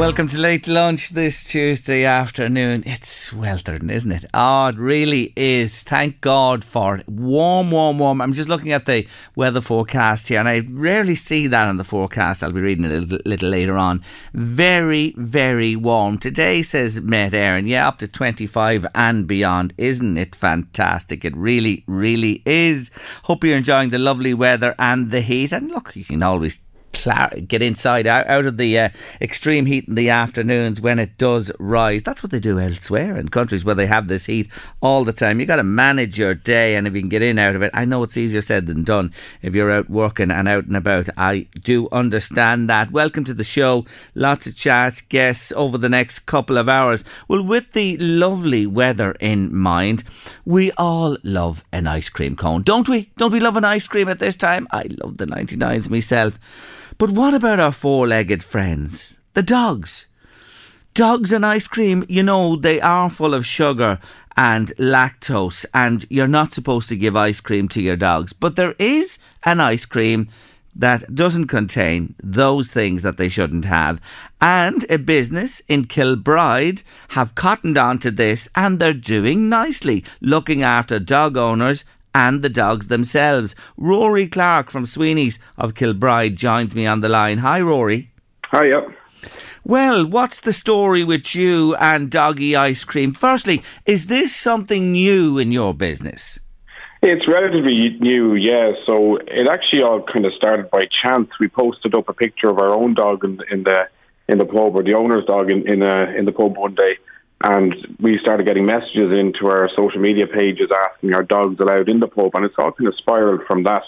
Welcome to Late Lunch this Tuesday afternoon. It's sweltering, isn't it? Oh, it really is. Thank God for it. Warm, warm, warm. I'm just looking at the weather forecast here, and I rarely see that on the forecast. I'll be reading it a little, little later on. Very, very warm. Today, says Met Éireann, yeah, up to 25 and beyond. Isn't it fantastic? It really, really is. Hope you're enjoying the lovely weather and the heat. And look, you can always get inside out, out of the uh, extreme heat in the afternoons when it does rise. That's what they do elsewhere in countries where they have this heat all the time. You got to manage your day, and if you can get in out of it, I know it's easier said than done. If you're out working and out and about, I do understand that. Welcome to the show. Lots of chat, guests over the next couple of hours. Well, with the lovely weather in mind, we all love an ice cream cone, don't we? Don't we love an ice cream at this time? I love the 99s myself. But what about our four legged friends? The dogs. Dogs and ice cream, you know, they are full of sugar and lactose, and you're not supposed to give ice cream to your dogs. But there is an ice cream that doesn't contain those things that they shouldn't have. And a business in Kilbride have cottoned on to this and they're doing nicely, looking after dog owners and the dogs themselves. Rory Clarke from Sweeney's of Kilbride joins me on the line. Hi, Rory. Hiya. Well, what's the story with you and doggy ice cream? Firstly, is this something new in your business? It's relatively new, yeah. So it actually all kind of started by chance. We posted up a picture of our own dog in, in the in the pub, or the owner's dog in in, uh, in the pub one day, and we started getting messages into our social media pages asking our dogs allowed in the pub, and it's all kind of spiraled from that.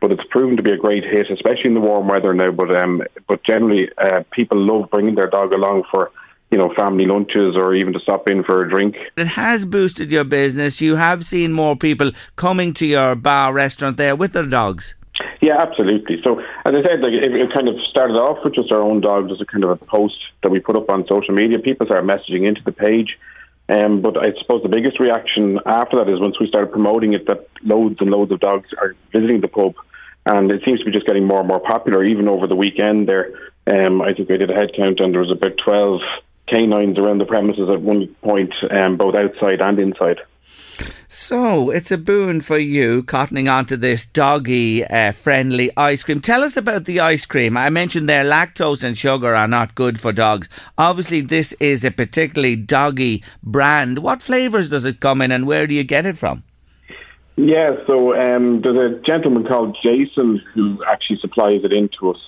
But it's proven to be a great hit, especially in the warm weather now. But um, but generally, uh, people love bringing their dog along for you know family lunches or even to stop in for a drink. It has boosted your business. You have seen more people coming to your bar restaurant there with their dogs. Yeah, absolutely. So, as I said, like it, it, kind of started off with just our own dogs as a kind of a post that we put up on social media. People started messaging into the page. Um, but I suppose the biggest reaction after that is once we started promoting it that loads and loads of dogs are visiting the pub. And it seems to be just getting more and more popular. Even over the weekend, there, um, I think we did a head count and there was about 12 canines around the premises at one point, um, both outside and inside. So it's a boon for you cottoning onto this doggy uh, friendly ice cream. Tell us about the ice cream. I mentioned there lactose and sugar are not good for dogs. Obviously, this is a particularly doggy brand. What flavours does it come in and where do you get it from? Yeah, so um, there's a gentleman called Jason who actually supplies it into us.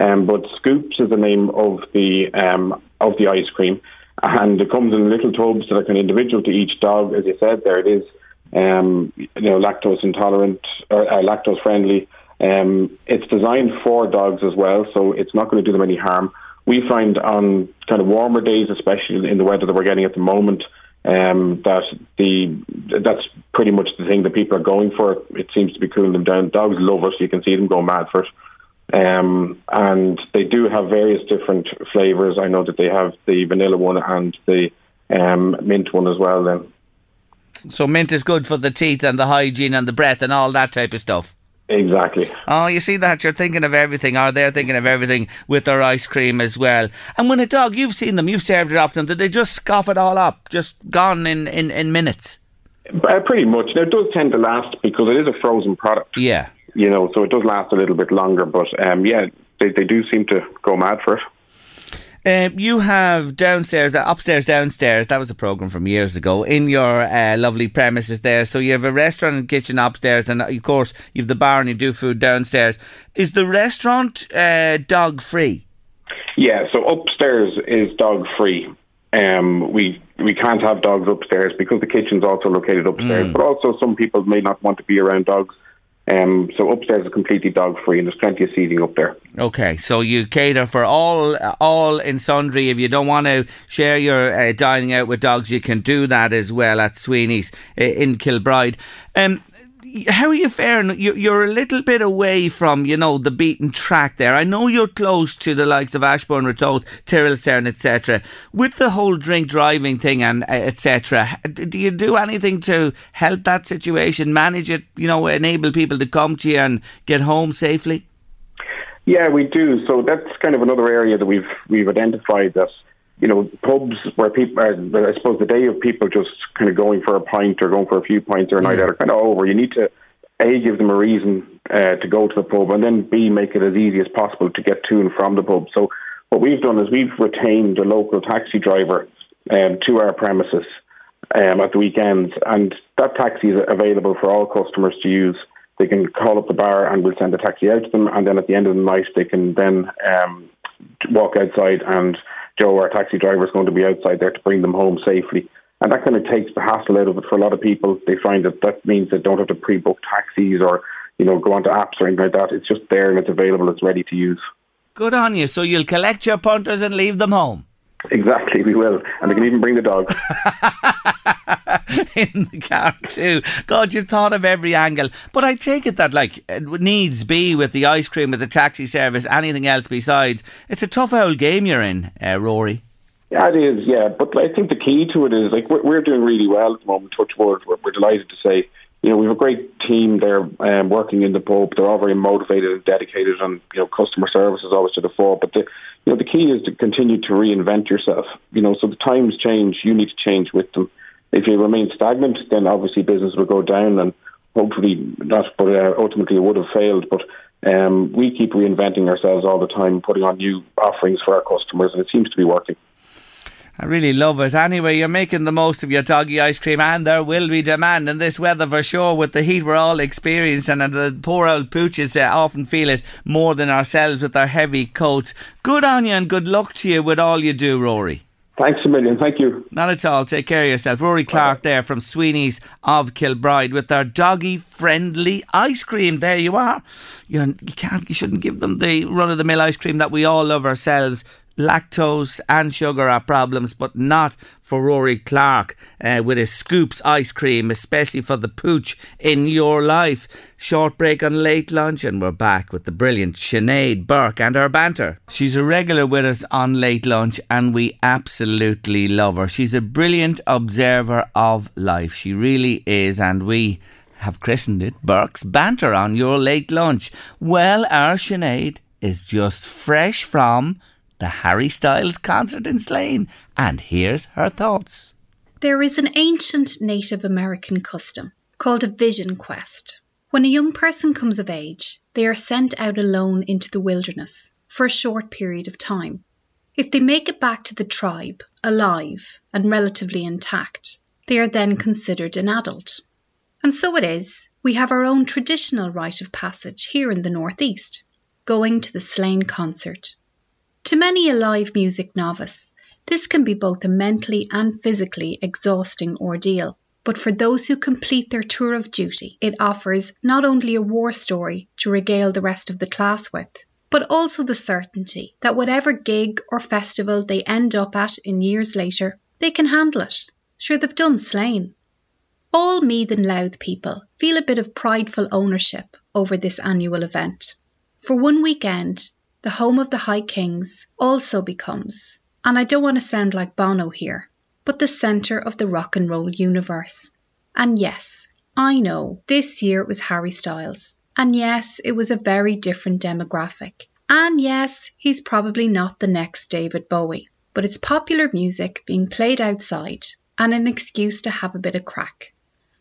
Um, but Scoops is the name of the um, of the ice cream and it comes in little tubs that are kind of individual to each dog. As you said, there it is, um, you know, lactose intolerant or uh, lactose friendly. Um, it's designed for dogs as well, so it's not going to do them any harm. We find on kind of warmer days, especially in the weather that we're getting at the moment, um, that the that's pretty much the thing that people are going for. It seems to be cooling them down. Dogs love it; you can see them go mad for it. Um, and they do have various different flavors. I know that they have the vanilla one and the um, mint one as well. Then, so mint is good for the teeth and the hygiene and the breath and all that type of stuff. Exactly. Oh, you see that you're thinking of everything, or they're thinking of everything with their ice cream as well. And when a dog, you've seen them, you've served it up to them, did they just scoff it all up, just gone in in, in minutes? Uh, pretty much. Now it does tend to last because it is a frozen product. Yeah you know, so it does last a little bit longer. But um, yeah, they, they do seem to go mad for it. Uh, you have downstairs, uh, upstairs, downstairs. That was a program from years ago. In your uh, lovely premises there, so you have a restaurant and kitchen upstairs, and of course you have the bar and you do food downstairs. Is the restaurant uh, dog free? Yeah, so upstairs is dog free. Um, we we can't have dogs upstairs because the kitchen's also located upstairs. Mm. But also, some people may not want to be around dogs Um, so upstairs is completely dog free, and there's plenty of seating up there. Okay, so you cater for all, all in sundry. If you don't want to share your uh, dining out with dogs, you can do that as well at Sweeney's uh, in Kilbride. Um, how are you faring? You're a little bit away from, you know, the beaten track there. I know you're close to the likes of Ashbourne, Tyrrell Tyrrellstown, etc. With the whole drink driving thing and uh, etc. Do you do anything to help that situation, manage it? You know, enable people to come to you and get home safely. Yeah, we do. So that's kind of another area that we've we've identified that you know, pubs where people, I suppose the day of people just kind of going for a pint or going for a few pints or a night out are kind of over. You need to, A, give them a reason uh, to go to the pub, and then B, make it as easy as possible to get to and from the pub. So what we've done is we've retained a local taxi driver um, to our premises um, at the weekends, and that taxi is available for all customers to use. They can call up the bar and we'll send a taxi out to them, and then at the end of the night they can then um, walk outside and Joe, our taxi driver, is going to be outside there to bring them home safely. And that kind of takes the hassle out of it for a lot of people. They find that that means they don't have to pre-book taxis or, you know, go onto apps or anything like that. It's just there and it's available. It's ready to use. Good on you. So you'll collect your punters and leave them home. Exactly, we will. And they can even bring the dog. in the car too. God, you've thought of every angle. But I take it that, like, needs be with the ice cream, with the taxi service, anything else besides. It's a tough old game you're in, uh, Rory. Yeah, it is. Yeah, but I think the key to it is like we're, we're doing really well at the moment. Touch wood, we're, we're delighted to say you know, we have a great team there um, working in the pub. They're all very motivated and dedicated, and you know, customer service is always to the fore. But the, you know, the key is to continue to reinvent yourself. You know, so the times change, you need to change with them. If you remain stagnant, then obviously business will go down, and hopefully not. But uh, ultimately, it would have failed. But um, we keep reinventing ourselves all the time, putting on new offerings for our customers, and it seems to be working. I really love it. Anyway, you're making the most of your doggy ice cream, and there will be demand in this weather for sure. With the heat we're all experiencing, and the poor old pooches uh, often feel it more than ourselves with their heavy coats. Good on you, and good luck to you with all you do, Rory. Thanks a million. Thank you. Not at all. Take care of yourself. Rory Clarke there from Sweeney's of Kilbride with their doggy friendly ice cream. There you are. You're, you can't. You shouldn't give them the run of the mill ice cream that we all love ourselves lactose and sugar are problems, but not for Rory Clarke uh, with his scoops ice cream, especially for the pooch in your life. Short break on late lunch, and we're back with the brilliant Sinead Burke and her banter. She's a regular with us on late lunch, and we absolutely love her. She's a brilliant observer of life. She really is, and we have christened it Burke's Banter on your late lunch. Well, our Sinead is just fresh from the Harry Styles concert in Slane, and here's her thoughts. There is an ancient Native American custom called a vision quest. When a young person comes of age, they are sent out alone into the wilderness for a short period of time. If they make it back to the tribe alive and relatively intact, they are then considered an adult. And so it is, we have our own traditional rite of passage here in the Northeast, going to the Slane concert to many a live music novice, this can be both a mentally and physically exhausting ordeal. But for those who complete their tour of duty, it offers not only a war story to regale the rest of the class with, but also the certainty that whatever gig or festival they end up at in years later, they can handle it. Sure, they've done Slane. All Meath and Louth people feel a bit of prideful ownership over this annual event. For one weekend, the home of the High Kings, also becomes, and I don't want to sound like Bono here, but the centre of the rock and roll universe. And yes, I know this year it was Harry Styles. And yes, it was a very different demographic. And yes, he's probably not the next David Bowie. But it's popular music being played outside and an excuse to have a bit of crack.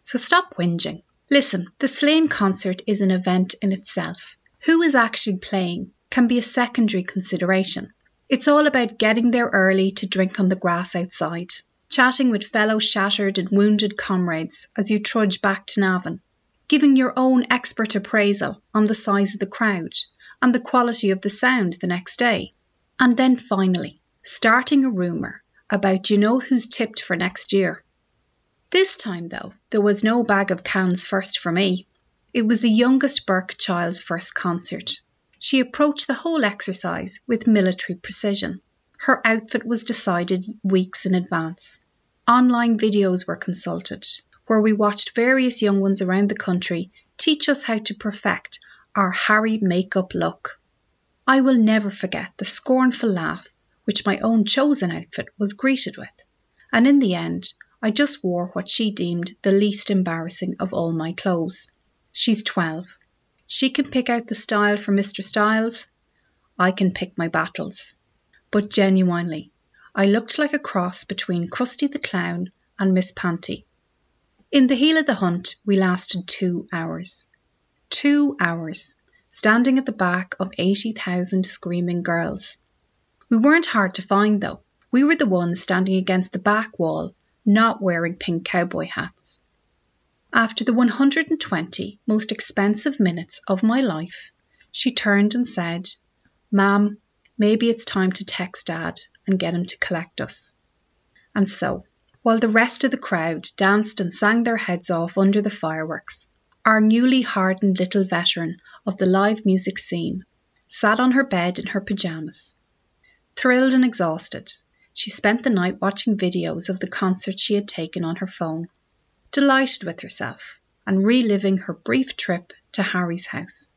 So stop whinging. Listen, the Slane concert is an event in itself. Who is actually playing? Can be a secondary consideration. It's all about getting there early to drink on the grass outside, chatting with fellow shattered and wounded comrades as you trudge back to Navan, giving your own expert appraisal on the size of the crowd and the quality of the sound the next day. And then finally, starting a rumour about you know who's tipped for next year. This time, though, there was no bag of cans first for me. It was the youngest Burke child's first concert. She approached the whole exercise with military precision. Her outfit was decided weeks in advance. Online videos were consulted, where we watched various young ones around the country teach us how to perfect our Harry makeup look. I will never forget the scornful laugh which my own chosen outfit was greeted with, and in the end, I just wore what she deemed the least embarrassing of all my clothes. She's 12. She can pick out the style for Mr. Styles. I can pick my battles. But genuinely, I looked like a cross between Krusty the Clown and Miss Panti. In the heel of the hunt, we lasted two hours. Two hours, standing at the back of 80,000 screaming girls. We weren't hard to find though. We were the ones standing against the back wall, not wearing pink cowboy hats. After the 120 most expensive minutes of my life, she turned and said, Ma'am, maybe it's time to text Dad and get him to collect us. And so, while the rest of the crowd danced and sang their heads off under the fireworks, our newly hardened little veteran of the live music scene sat on her bed in her pyjamas. Thrilled and exhausted, she spent the night watching videos of the concert she had taken on her phone delighted with herself and reliving her brief trip to Harry's house.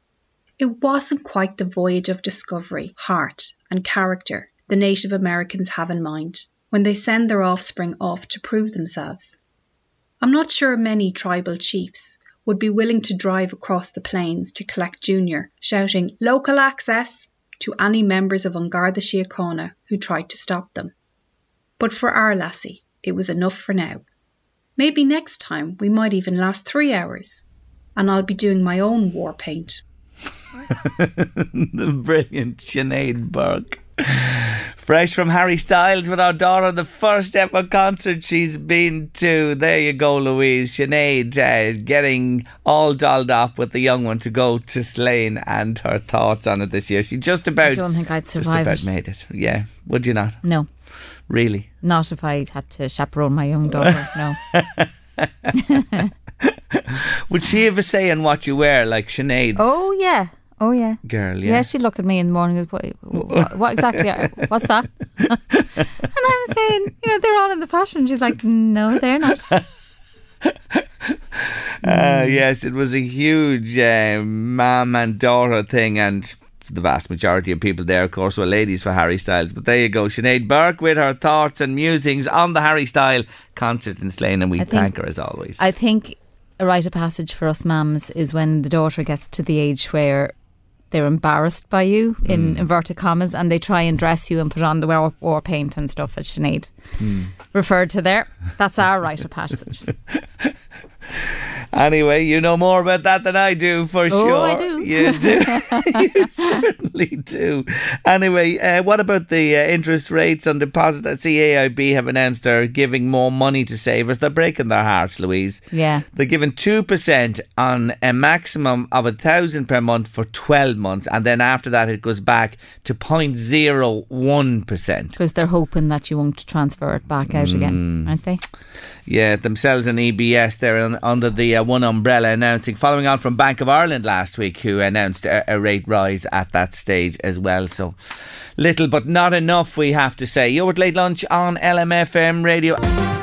It wasn't quite the voyage of discovery, heart, and character the Native Americans have in mind when they send their offspring off to prove themselves. I'm not sure many tribal chiefs would be willing to drive across the plains to collect Junior, shouting local access to any members of An Garda Síochána who tried to stop them. But for our lassie, it was enough for now. Maybe next time we might even last three hours, and I'll be doing my own war paint. the brilliant Sinead Burke. Fresh from Harry Styles with our daughter, the first ever concert she's been to. There you go, Louise. Sinead uh, getting all dolled up with the young one to go to Slane and her thoughts on it this year. She just about. I don't think I'd survive. Just about it. made it. Yeah. Would you not? No. Really? Not if I had to chaperone my young daughter, no. Would she have a say in what you wear, like Sinead's? Oh, yeah. Oh, yeah. Girl, yeah. Yeah, she'd look at me in the morning what, what, what exactly, what's that? and I was saying, you know, they're all in the fashion. She's like, no, they're not. Uh, yes, it was a huge uh, mom and daughter thing, and the vast majority of people there, of course, were ladies for Harry Styles. But there you go, Sinead Burke with her thoughts and musings on the Harry Style concert in Slane, and we think, thank her as always. I think a rite of passage for us mums is when the daughter gets to the age where they're embarrassed by you in mm. inverted commas and they try and dress you and put on the war, war paint and stuff as Sinead mm. referred to there. That's our rite of passage. Anyway, you know more about that than I do for oh, sure. I do. You do. you certainly do. Anyway, uh, what about the uh, interest rates on deposit that AIB have announced they're giving more money to savers? They're breaking their hearts, Louise. Yeah. They're giving 2% on a maximum of a thousand per month for 12 months. And then after that, it goes back to 0.01%. Because they're hoping that you won't transfer it back out mm. again, aren't they? Yeah, themselves and EBS, they're under the uh, one umbrella announcing, following on from Bank of Ireland last week, who announced a, a rate rise at that stage as well. So little but not enough, we have to say. You're at Late Lunch on LMFM Radio.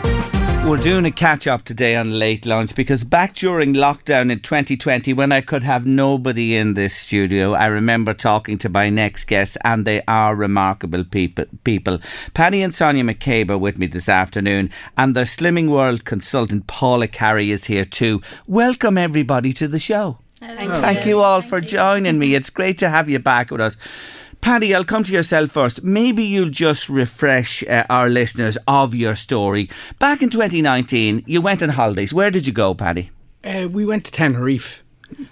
We're doing a catch up today on late lunch because back during lockdown in 2020, when I could have nobody in this studio, I remember talking to my next guests, and they are remarkable people. people. Paddy and Sonya McCabe are with me this afternoon, and their Slimming World consultant Paula Carey is here too. Welcome everybody to the show. Thank, Thank you all Thank for you. joining me. It's great to have you back with us. Paddy, I'll come to yourself first. Maybe you'll just refresh uh, our listeners of your story. Back in 2019, you went on holidays. Where did you go, Paddy? Uh, we went to Tenerife.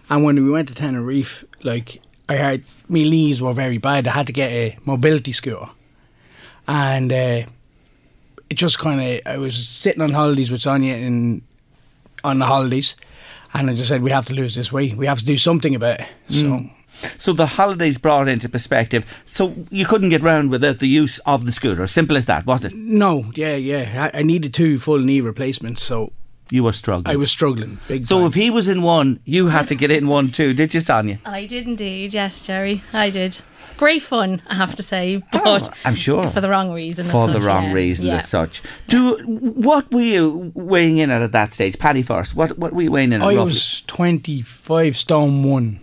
And when we went to Tenerife, like, I had, my knees were very bad. I had to get a mobility scooter. And uh, it just kind of, I was sitting on holidays with Sonya in, on the holidays. And I just said, we have to lose this weight. We have to do something about it. Mm. So so the holidays brought into perspective. So you couldn't get round without the use of the scooter. Simple as that, was it? No, yeah, yeah. I, I needed two full knee replacements, so You were struggling. I was struggling big so time. if he was in one, you had to get in one too, did you, Sonya? I did indeed, yes, Jerry. I did. Great fun, I have to say, oh, but Oh, I'm sure. for the wrong reason. as For the such, wrong yeah. reason, yeah. as such. Do what were you weighing in at at that stage, Paddy? First, what what were you weighing in at I roughly? was 25 stone one.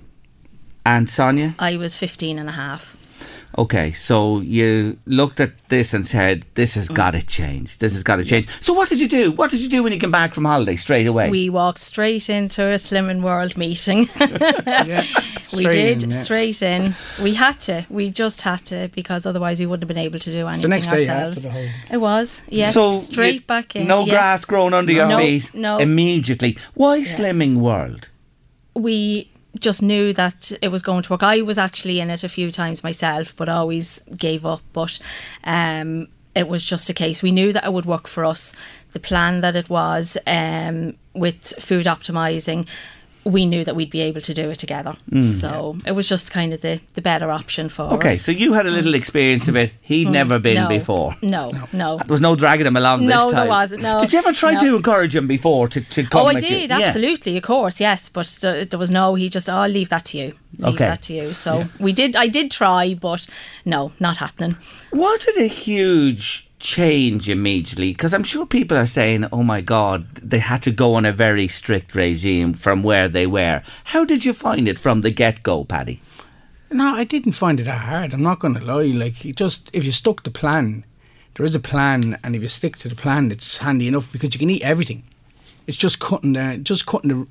And Sonya. I was 15 and a half. Okay, so you looked at this and said, "This Mm. has got to change. This has got to change." So, what did you do? What did you do when you came back from holiday straight away? We walked straight into a Slimming World meeting. Yeah. we did in, yeah. straight in. We had to. We just had to because otherwise we wouldn't have been able to do anything next day ourselves. after the whole- It was yes. so straight you- back in. No yes. grass growing under your No, feet. no. Immediately. Why Slimming World? we just knew that it was going to work. I was actually in it a few times myself, but always gave up. But um, it was just a case. We knew that it would work for us. The plan that it was um, with food optimizing. We knew that we'd be able to do it together, so it was just kind of the, the better option for us. Mm. Okay, so you had a little experience of it. He'd never been Mm. no, before. No, no. There was no dragging him along No, there wasn't, no. Did you ever try No. to encourage him before to, to come Oh, I with you? did Yeah. absolutely, of course, yes. But st- there was no. He just, oh, I'll leave that to you. Leave Okay. that to you. So we did. I did try, but no, not happening. Was it a huge change immediately? Because I'm sure people are saying, oh my God, they had to go on a very strict regime from where they were. How did you find it from the get go, Paddy? No, I didn't find it that hard. I'm not going to lie. Like, you just if you stuck to the plan, there is a plan, and if you stick to the plan, it's handy enough because you can eat everything. It's just cutting the just cutting the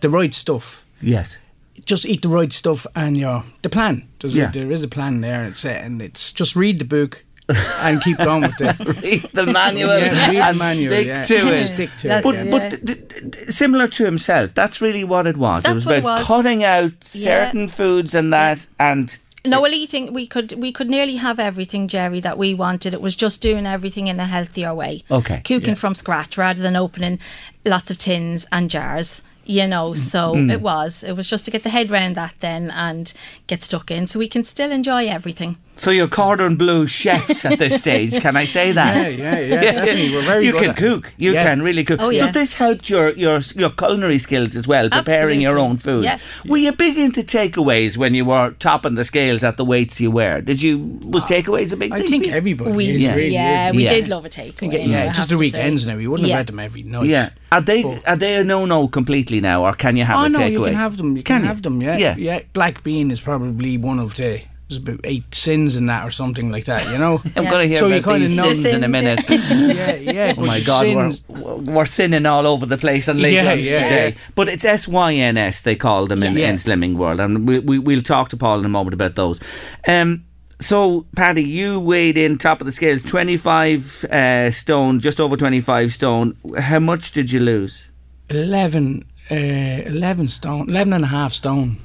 the right stuff. Yes. Just eat the right stuff, and you're the plan. There's Yeah. a, there is a plan there. It's and it's just read the book and keep going with it. Read the manual Yeah, read the manual, stick yeah. to it. Stick to That's it. But, Yeah. but d- d- d- similar to himself, that's really what it was. it That's was what it about was. cutting out Yeah. certain foods and that, and No, well, eating we could we could nearly have everything, Jerry, that we wanted. It was just doing everything in a healthier way. Okay. cooking from scratch rather than opening lots of tins and jars. You know, so Mm. it was. It was just to get the head round that then and get stuck in, so we can still enjoy everything. So you're cordon bleu chefs at this stage. Can I say that? Yeah, yeah, yeah, definitely. We're very you good can cook. You Yeah. can really cook. Oh, yeah. So this helped your your your culinary skills as well, preparing your own food. Yeah. Were you big into takeaways when you were topping the scales at the weights you were? Did you was takeaways a big I thing? think for you? everybody We is, yeah, really is. we did love a I takeaway. think it- yeah, just the weekends now. We wouldn't Yeah. have had them every night. Yeah. Are they But- are they a no no completely now, or can you have oh a no, takeaway? you can have them. You can, you? have them. Yeah, Yeah. yeah. Black bean is probably one of the. There's about eight sins in that, or something like that. You know. I'm Yeah. going to hear So you about kinda these know- sins in a minute. yeah, yeah. Oh my God, sins- we're, we're sinning all over the place on late Yeah, lunch yeah, today. yeah. But it's S Y N S they call them in, Yeah. in Slimming World, and we, we, we'll talk to Paul in a moment about those. Um, so, Paddy, you weighed in top of the scales, 25 uh, stone, just over 25 stone. How much did you lose? 11, uh, 11 stone, 11 and a half stone.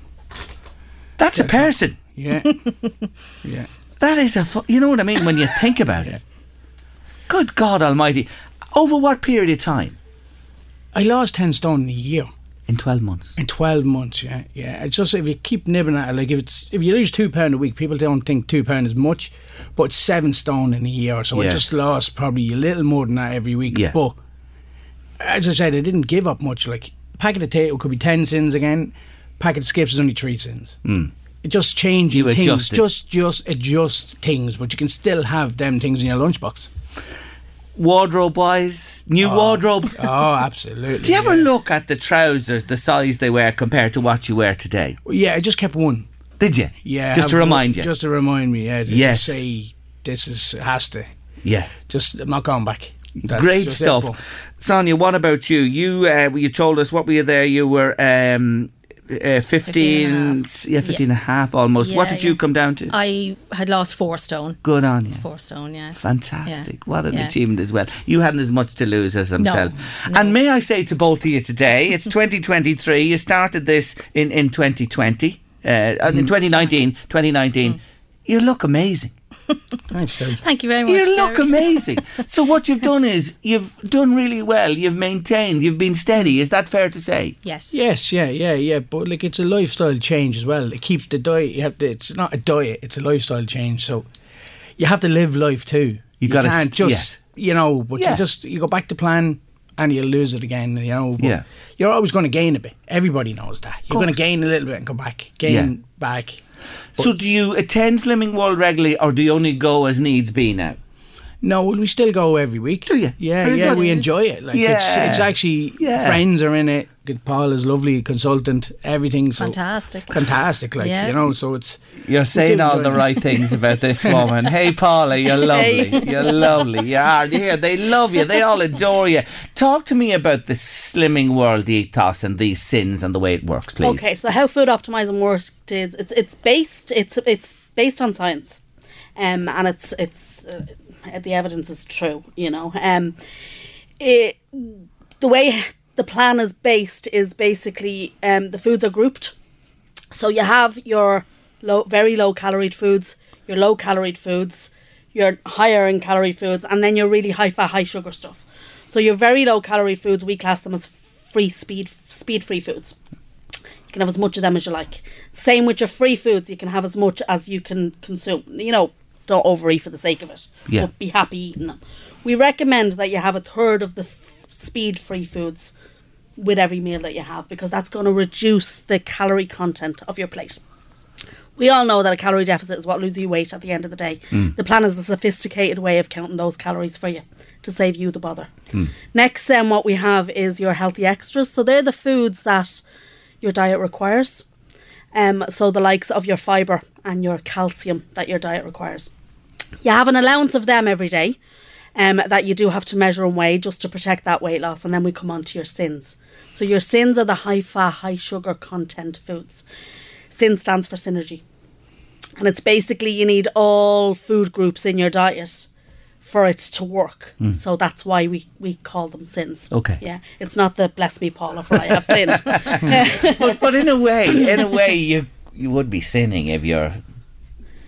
That's a person. Yeah, yeah. That is a, fu- you know what I mean when you think about it. Good God Almighty. Over what period of time? I lost 10 stone in a year. In 12 months. In 12 months, yeah, yeah. It's just if you keep nibbling at it, like if it's if you lose two pound a week, people don't think two pound is much, but seven stone in a year. So I just lost probably a little more than that every week. Yeah. But as I said, I didn't give up much. Like a packet of potato could be ten sins again. Packet of skips is only three sins. Mm. Just changing You things, just just adjust things, but you can still have them things in your lunchbox. Wardrobe wise, new wardrobe. Oh, absolutely. Do you ever yeah. look at the trousers, the size they wear compared to what you wear today? Yeah, I just kept one. Did you? Yeah, Just to remind one- you. Just to remind me. Yeah. To Yes. Just say this is has to. yeah. Just I'm not going back. That's Great stuff. but- Sonya, what about you? You uh, you told us what were you there? You were um, uh, 15, 15 and a half. yeah, 15 and a half almost. what Yeah, did you come down to? I had lost four stone. Good on you. Four stone, yeah. Fantastic. Yeah. What an Yeah. achievement as well. You hadn't as much to lose as himself. no. And may I say to both of you today, it's 2023. You started this in, in 2020, uh, Mm-hmm. in 2019, 2019. Mm. You look amazing. Thanks, Dave. Thank you very much. You look Jerry. amazing. so what you've done is you've done really well. You've maintained. You've been steady. Is that fair to say? Yes. Yes, yeah, yeah, yeah. But like it's a lifestyle change as well. It keeps the diet. You have to. It's not a diet. It's a lifestyle change. So you have to live life too. You gotta can't just yes. you know. But Yeah. you just you go back to plan. and you'll lose it again. You know, But Yeah. you're always going to gain a bit. Everybody knows that. You're going to gain a little bit and come back, gain Yeah. back. So do you attend Slimming World regularly, or do you only go as needs be now? No, well, we still go every week. Do you? Yeah, Very yeah, good. we enjoy it. Like it's Yeah. it's actually Yeah. friends are in it. Good- Paul is lovely consultant. Everything so Fantastic. fantastic. Like Yeah. you know, so it's You're saying all the right things about this woman. hey, Paula, you're lovely. You're lovely. You are. Yeah, they love you. They all adore you. Talk to me about the Slimming World ethos and these sins and the way it works, please. Okay, so how food optimizing works is it's it's based it's it's based on science, um, and it's it's uh, the evidence is true. You know, um, it the way the plan is based is basically um the foods are grouped, so you have your low very low calorie foods, your low calorie foods, your higher in calorie foods, and then your really high fat high sugar stuff. So your very low calorie foods we class them as free speed speed free foods. You can have as much of them as you like. Same with your free foods. You can have as much as you can consume. You know, don't overeat for the sake of it. Yeah. But be happy eating them. We recommend that you have a third of the f- speed free foods with every meal that you have because that's going to reduce the calorie content of your plate. We all know that a calorie deficit is what loses you weight at the end of the day. The plan is a sophisticated way of counting those calories for you to save you the bother. Next, then, what we have is your healthy extras. So they're the foods that your diet requires. Um, so the likes of your fibre and your calcium that your diet requires. You have an allowance of them every day um, that you do have to measure and weigh just to protect that weight loss. And then we come on to your sins. So your sins are the high fat, high sugar content foods. Sin stands for synergy. And it's basically you need all food groups in your diet for it to work. So that's why we, we call them sins. Okay. Yeah. It's not the bless me, Paula, for I have sinned. but, but in a way, in a way, you you would be sinning if you're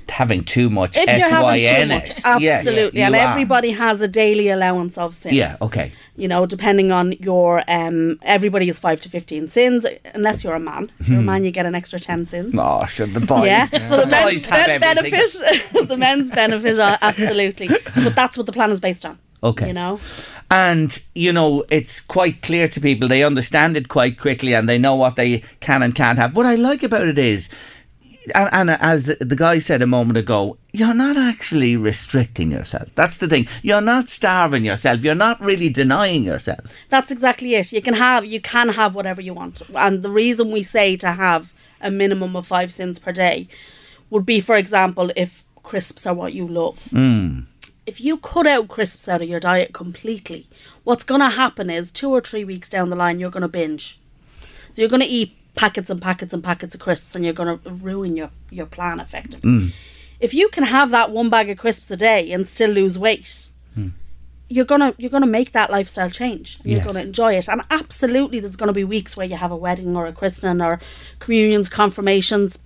having too much if you're having too S-Y-N-S. much, Yes, absolutely, you and are. everybody has a daily allowance of sins. Yeah, okay. You know, depending on your um, everybody is five to fifteen sins, unless you're a man. If you're a man, you get an extra ten sins. Oh, sure, the boys. Yeah, so the, men's ben- benefit, the men's benefit, uh, absolutely. But that's what the plan is based on. Okay. you know, And, you know, it's quite clear to people. They understand it quite quickly and they know what they can and can't have. What I like about it is, and, and as the, the guy said a moment ago, you're not actually restricting yourself. That's the thing. You're not starving yourself. You're not really denying yourself. that's exactly it. You can have you can have whatever you want, and the reason we say to have a minimum of five sins per day would be, for example, if crisps are what you love. Mm. If you cut out crisps out of your diet completely, what's going to happen is two or three weeks down the line, you're going to binge. So you're going to eat packets and packets and packets of crisps, and you're going to ruin your your plan effectively. Hmm. If you can have that one bag of crisps a day and still lose weight, hmm. you're gonna you're gonna make that lifestyle change. And You're gonna enjoy it, and absolutely, there's gonna be weeks where you have a wedding or a christening or communions, confirmations.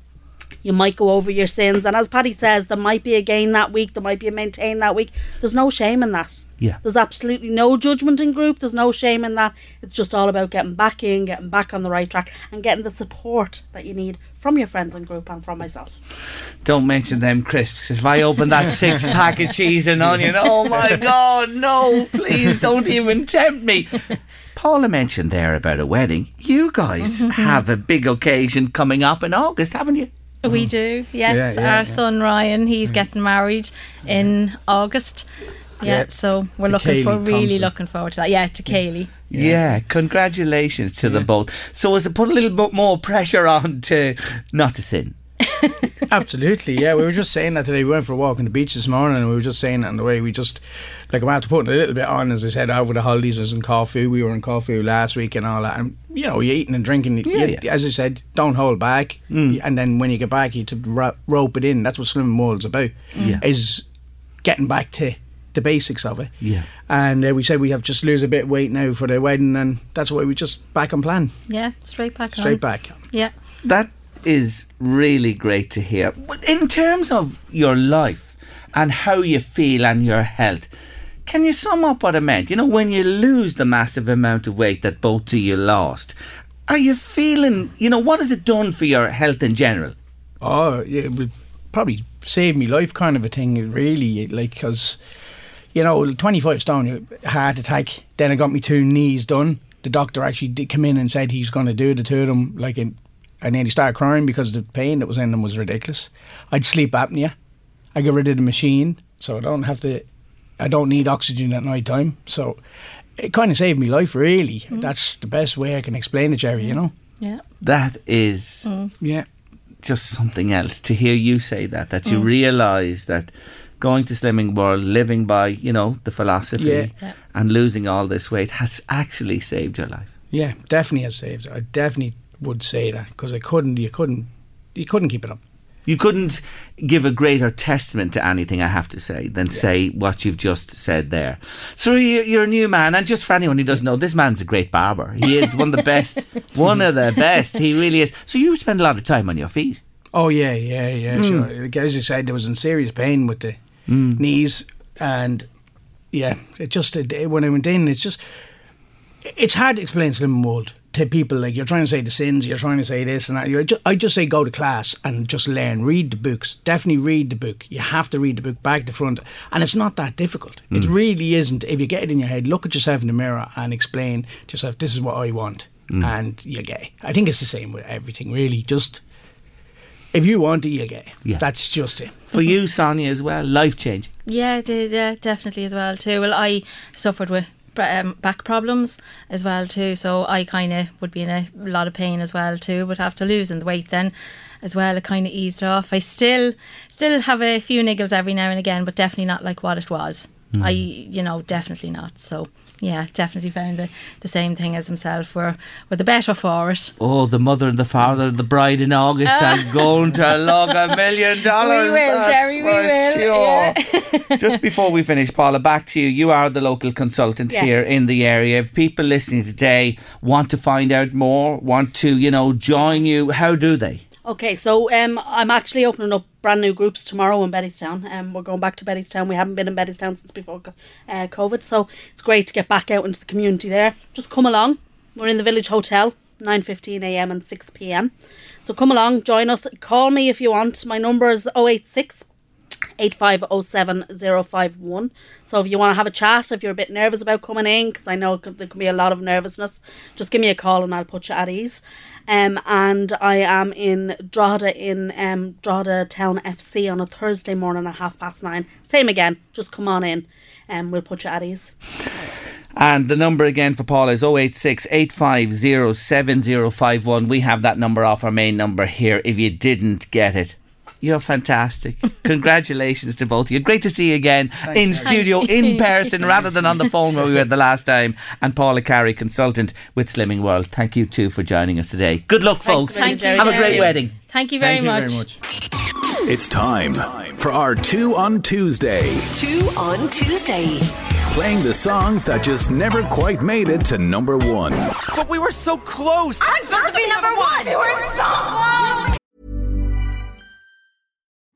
You might go over your sins, and as Paddy says, there might be a gain that week, there might be a maintain that week. There's no shame in that. Yeah. There's absolutely no judgment in group. There's no shame in that. It's just all about getting back in, getting back on the right track, and getting the support that you need from your friends and group and from myself. Don't mention them crisps. If I open that six pack of cheese and onion, oh my God, no, please don't even tempt me. Paula mentioned there about a wedding. You guys mm-hmm. have a big occasion coming up in August, haven't you? We mm-hmm. do, yes. Yeah, yeah, Our yeah. son Ryan, he's mm-hmm. getting married in August. Yeah, Yeah. so we're To looking for really Thompson. looking forward to that. Yeah, to Kaylee. Yeah, congratulations to the both. So, as it put a little bit more pressure on to not to sin? Absolutely, yeah. We were just saying that today. We went for a walk on the beach this morning, and we were just saying that on the way. We just like I'm after putting a little bit on, as I said, over the holidays. I was in Corfu. We were in Corfu last week and all that. And you know, you're eating and drinking. You- Yeah, yeah. As I said, don't hold back. And then when you get back, you to ro- rope it in. That's what Slim World's about. Yeah. Is getting back to the basics of it. Yeah. And uh, we said we have just lose a bit of weight now for the wedding, and that's why we just back on plan, Yeah, straight back straight on. back. Yeah. That is really great to hear. In terms of your life and how you feel and your health, can you sum up what I meant? You know, when you lose the massive amount of weight that both of you lost, are you feeling, you know, what has it done for your health in general? Oh, it would probably save me life, kind of a thing. Really, like because you know, 25 stone, uh, heart attack. Then I got me two knees done. The doctor actually did come in and said he's going to do the two of them. Like, in, I nearly started crying because the pain that was in them was ridiculous. I'd sleep apnea. I got rid of the machine, so I don't have to. I don't need oxygen at night time. So it kind of saved me life, really. Mm. That's the best way I can explain it, Jerry. You know? Yeah. That is Yeah. just something else to hear you say that, that you realise that going to Slimming World, living by, you know, the philosophy Yeah. Yeah. and losing all this weight has actually saved your life. Yeah, definitely has saved. it. I definitely would say that because I couldn't. You couldn't. You couldn't keep it up. You couldn't give a greater testament to anything, I have to say, than say what you've just said there. So you're, you're a new man, and just for anyone who doesn't know, this man's a great barber. He is one of the best, one of the best. He really is. So you spend a lot of time on your feet. Oh yeah, yeah, yeah. Hmm. Sure. Like, As you said, there was in serious pain with the hmm. knees, and yeah, it just it, when I went in, it's just it's hard to explain Slim World to people. Like you're trying to say the sins, you're trying to say this and that. You, I just say go to class and just learn. Read the books. Definitely read the book. You have to read the book back to front, and it's not that difficult. It mm. really isn't. If you get it in your head, look at yourself in the mirror and explain to yourself, "This is what I want," mm. and you'll get. It. I think it's the same with everything. Really, just. If you want it, you'll get it. Yeah. That's just it. For you, Sonya, as well, life change. Yeah, it did. Yeah, definitely as well too. Well, I suffered with um, back problems as well too, so I kind of would be in a lot of pain as well too. Would have to lose losing the weight, then as well, it kind of eased off. I still still have a few niggles every now and again, but definitely not like what it was. I, you know, definitely not. So. Yeah, definitely found the, the same thing as himself. We're, we're the better for it. Oh, the mother and the father, the bride in August are oh. going to lug a million dollars. We will, that's Jerry, we for will, Sure. Just before we finish, Paula, back to you. You are the local consultant Yes. here in the area. If people listening today want to find out more, want to, you know, join you, how do they? Okay, so um, I'm actually opening up brand new groups tomorrow in Bettystown. Um, we're going back to Bettystown. We haven't been in Bettystown since before uh, COVID, so it's great to get back out into the community there. Just come along. We're in the Village Hotel, 9.15 a.m. and 6 p.m. So come along, join us. Call me if you want. My number is 086 8507051. So if you want to have a chat, if you're a bit nervous about coming in, because I know there can be a lot of nervousness, just give me a call and I'll put you at ease. Um, and I am in Drogheda in um, Town FC on a Thursday morning at half past nine. Same again, just come on in and we'll put you at ease. And the number again for Paul is 086 850 7051. We have that number off our main number here if you didn't get it. You're fantastic. Congratulations to both of you. Great to see you again in studio, in person, rather than on the phone where we were the last time. And Paula Carey, consultant with Slimming World. Thank you too for joining us today. Good luck, folks. a million, Jerry. Have a great wedding. Thank you very Thank you much. very much. It's time for our two on Tuesday, Two on Tuesday. playing the songs that just never quite made it to number one. But we were so close. I'm supposed to be number one. We were so close.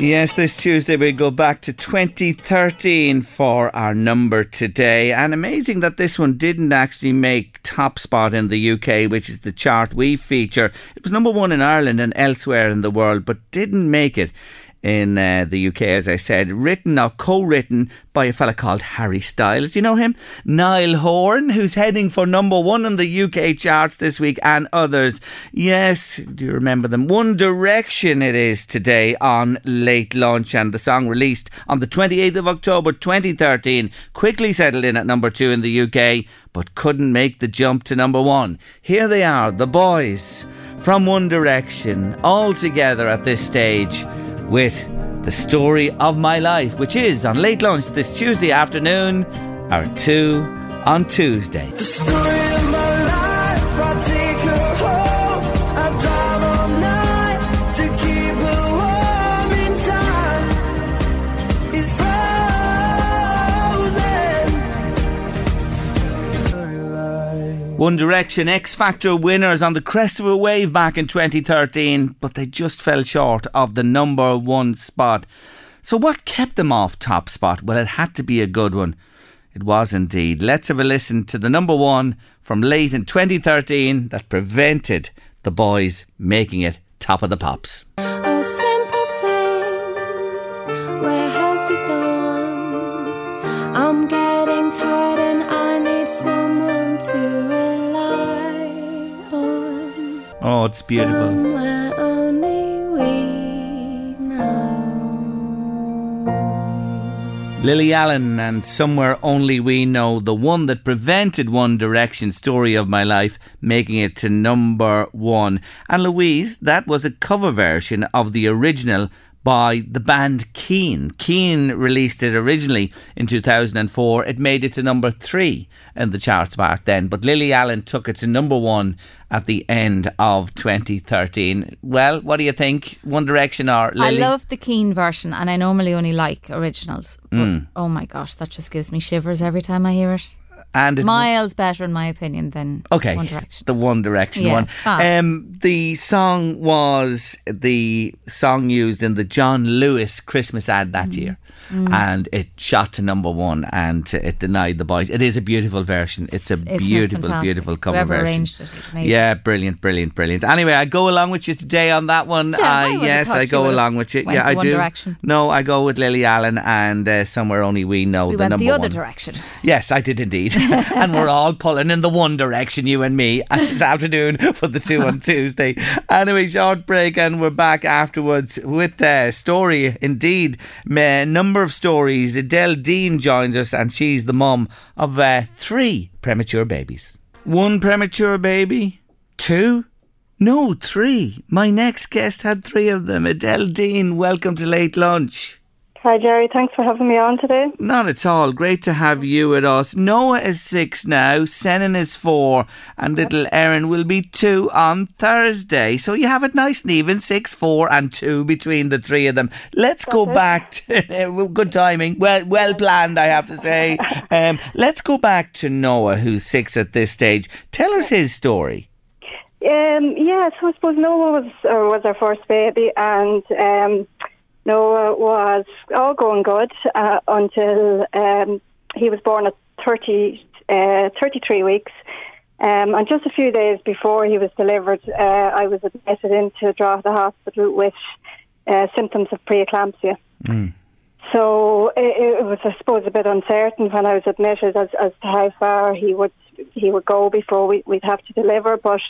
Yes, this Tuesday we go back to 2013 for our number today. And amazing that this one didn't actually make top spot in the UK, which is the chart we feature. It was number one in Ireland and elsewhere in the world, but didn't make it in uh, the UK, as I said. Written or co written by a fella called Harry Styles. Do you know him? Niall Horan, who's heading for number one in the UK charts this week, and others. Yes, do you remember them? One Direction it is today on Late Lunch, and the song released on the 28th of October 2013 quickly settled in at number two in the UK, but couldn't make the jump to number one. Here they are, the boys from One Direction, all together at this stage with the story of my life, which is on late lunch this Tuesday afternoon, our two on Tuesday. One Direction X Factor winners on the crest of a wave back in 2013, but they just fell short of the number one spot. So, what kept them off top spot? Well, it had to be a good one. It was indeed. Let's have a listen to the number one from late in 2013 that prevented the boys making it top of the pops. Oh, it's beautiful. Somewhere only we know. Lily Allen and Somewhere Only We Know, the one that prevented One Direction Story of My Life making it to number one. And Louise, that was a cover version of the original by the band Keane. Keane released it originally in 2004. It made it to number three in the charts back then, but Lily Allen took it to number one at the end of 2013. Well, what do you think? One Direction or Lily? I love the Keane version, and I normally only like originals. But, Mm. Oh my gosh, that just gives me shivers every time I hear it. And Miles better, in my opinion, than Okay, One Direction. the One Direction Yeah, one. Um, the song was the song used in the John Lewis Christmas ad that year, Mm. and it shot to number one, and it denied the boys. It is a beautiful version. It's a Isn't beautiful, beautiful cover Whoever version. arranged it, it's. Yeah, brilliant, brilliant, brilliant. Anyway, I go along with you today on that one. Yeah, I would've yes, I go along with you. Yeah, I do. Direction. No, I go with Lily Allen and uh, somewhere only we know we the went number the other one. direction. Yes, I did indeed. and we're all pulling in the one direction, you and me, this afternoon for the two on Tuesday. Anyway, short break, and we're back afterwards with a story. Indeed, a number of stories. Edel Deane joins us, and she's the mum of uh, three premature babies. One premature baby, two. No, three. My next guest had three of them. Edel Deane, welcome to Late Lunch. Hi, Jerry. Thanks for having me on today. Not at all. Great to have you with us. Noah is six now, Senan is four, and little Erin will be two on Thursday. So you have it nice and even six, four, and two between the three of them. Let's go back to good timing. Well, well planned, I have to say. Um, let's go back to Noah, who's six at this stage. Tell us his story. Um, yeah, so I suppose Noah was uh, was our first baby, and um, Noah was all going good uh, until um, he was born at 30, uh, 33 weeks. Um, and just a few days before he was delivered, uh, I was admitted into Drogheda Hospital with uh, symptoms of preeclampsia. So it, it was, I suppose, a bit uncertain when I was admitted as, as to how far he would he would go before we, we'd have to deliver. But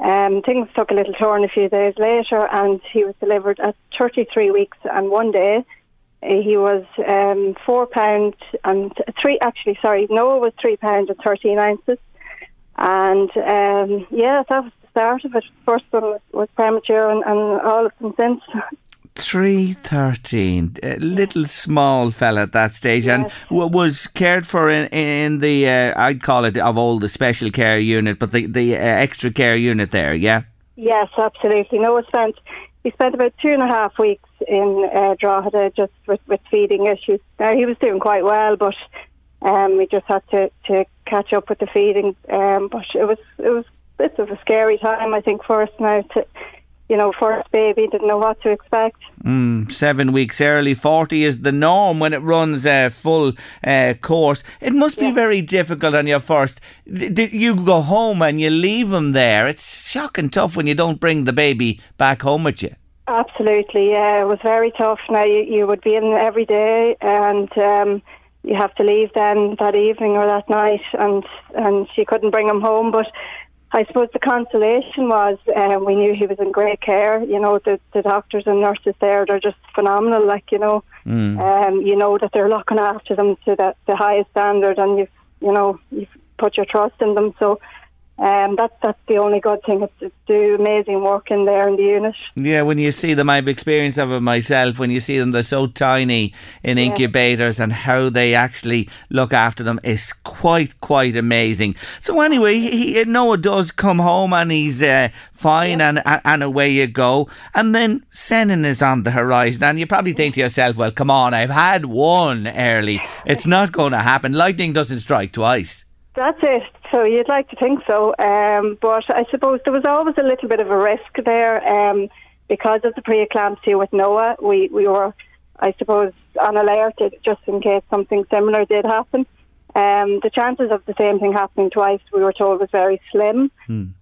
um, things took a little turn a few days later, and he was delivered at 33 weeks and one day. Uh, He was um, four pound and three. Actually, sorry, Noah was three pound and 13 ounces, and um, yeah, that was the start of it. First one was, was premature, and, and all of them since. Three thirteen, a little small fella at that stage, and w- was cared for in in the uh, I'd call it of all the special care unit, but the the uh, extra care unit there, yeah. Yes, absolutely. No, Noah spent he spent about two and a half weeks in uh, Drogheda just with, with feeding issues. Now he was doing quite well, but um, we just had to, to catch up with the feeding. Um, but it was it was a bit of a scary time, I think, for us now to. You know, first baby, didn't know what to expect. Mm, seven weeks early, 40 is the norm when it runs a full uh, course. It must be very difficult on your first. You go home and you leave him there. It's shocking tough when you don't bring the baby back home with you. Absolutely, yeah, it was very tough. Now you, you would be in every day, and um, you have to leave then that evening or that night, and and she couldn't bring him home. But I suppose the consolation was um, we knew he was in great care. You know, the the doctors and nurses there they're just phenomenal. Like you know, um, you know that they're looking after them to the, the highest standard, and you've you know you've put your trust in them. So. Um, that's that's the only good thing. It's, it's do amazing work in there in the unit. Yeah, when you see them, I've experienced of it myself. When you see them, they're so tiny in incubators, and how they actually look after them is quite, quite amazing. So anyway, he, Noah does come home, and he's uh, fine, and and away you go. And then Senan is on the horizon, and you probably think to yourself, "Well, come on, I've had one early. It's not going to happen. Lightning doesn't strike twice." That's it. So. You'd like to think so. Um, but I suppose there was always a little bit of a risk there um, because of the preeclampsia with Noah. We, we were, I suppose, on alert just in case something similar did happen. Um, the chances of the same thing happening twice, we were told, was very slim.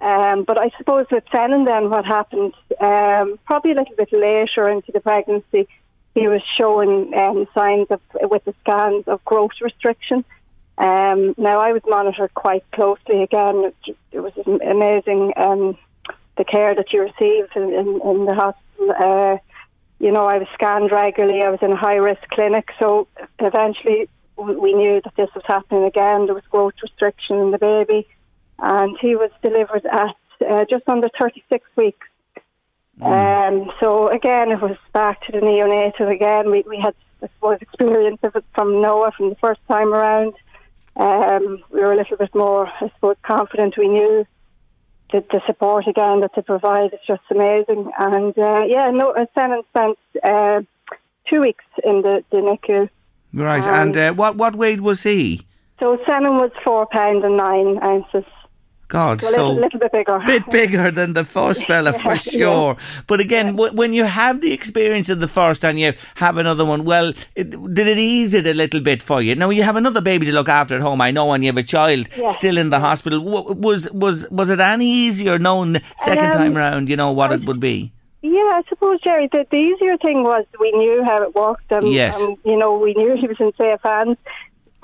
Um, but I suppose with Senan, then what happened, um, probably a little bit later into the pregnancy, he was showing um, signs of, with the scans of growth restriction. Um, now, I was monitored quite closely again. It, was amazing um, the care that you received in, in, in the hospital. Uh, you know, I was scanned regularly. I was in a high risk clinic. So eventually we knew that this was happening again. There was growth restriction in the baby. And he was delivered at uh, just under 36 weeks. Um, so again, it was back to the neonatal again. We, we had, I suppose, experience of it from Noah from the first time around. Um, we were a little bit more, I suppose, confident. We knew the, the support again that they provide is just amazing. And uh, yeah, no, Senan spent uh, two weeks in the, the NICU. Right, Um, and uh, what what weight was he? So Senan was four pound and nine ounces. God, So a little, bit bigger. bit bigger than the first fella for Yeah, sure. But again, w- when you have the experience of the first and you have another one, well, it, did it ease it a little bit for you? Now you have another baby to look after at home. I know, and you have a child Yeah. still in the hospital. W- was was was it any easier knowing the second Um, time round? You know what it would be. Yeah, I suppose, Jerry, the, the easier thing was we knew how it worked and, Yes. and, you know, we knew he was in safe hands.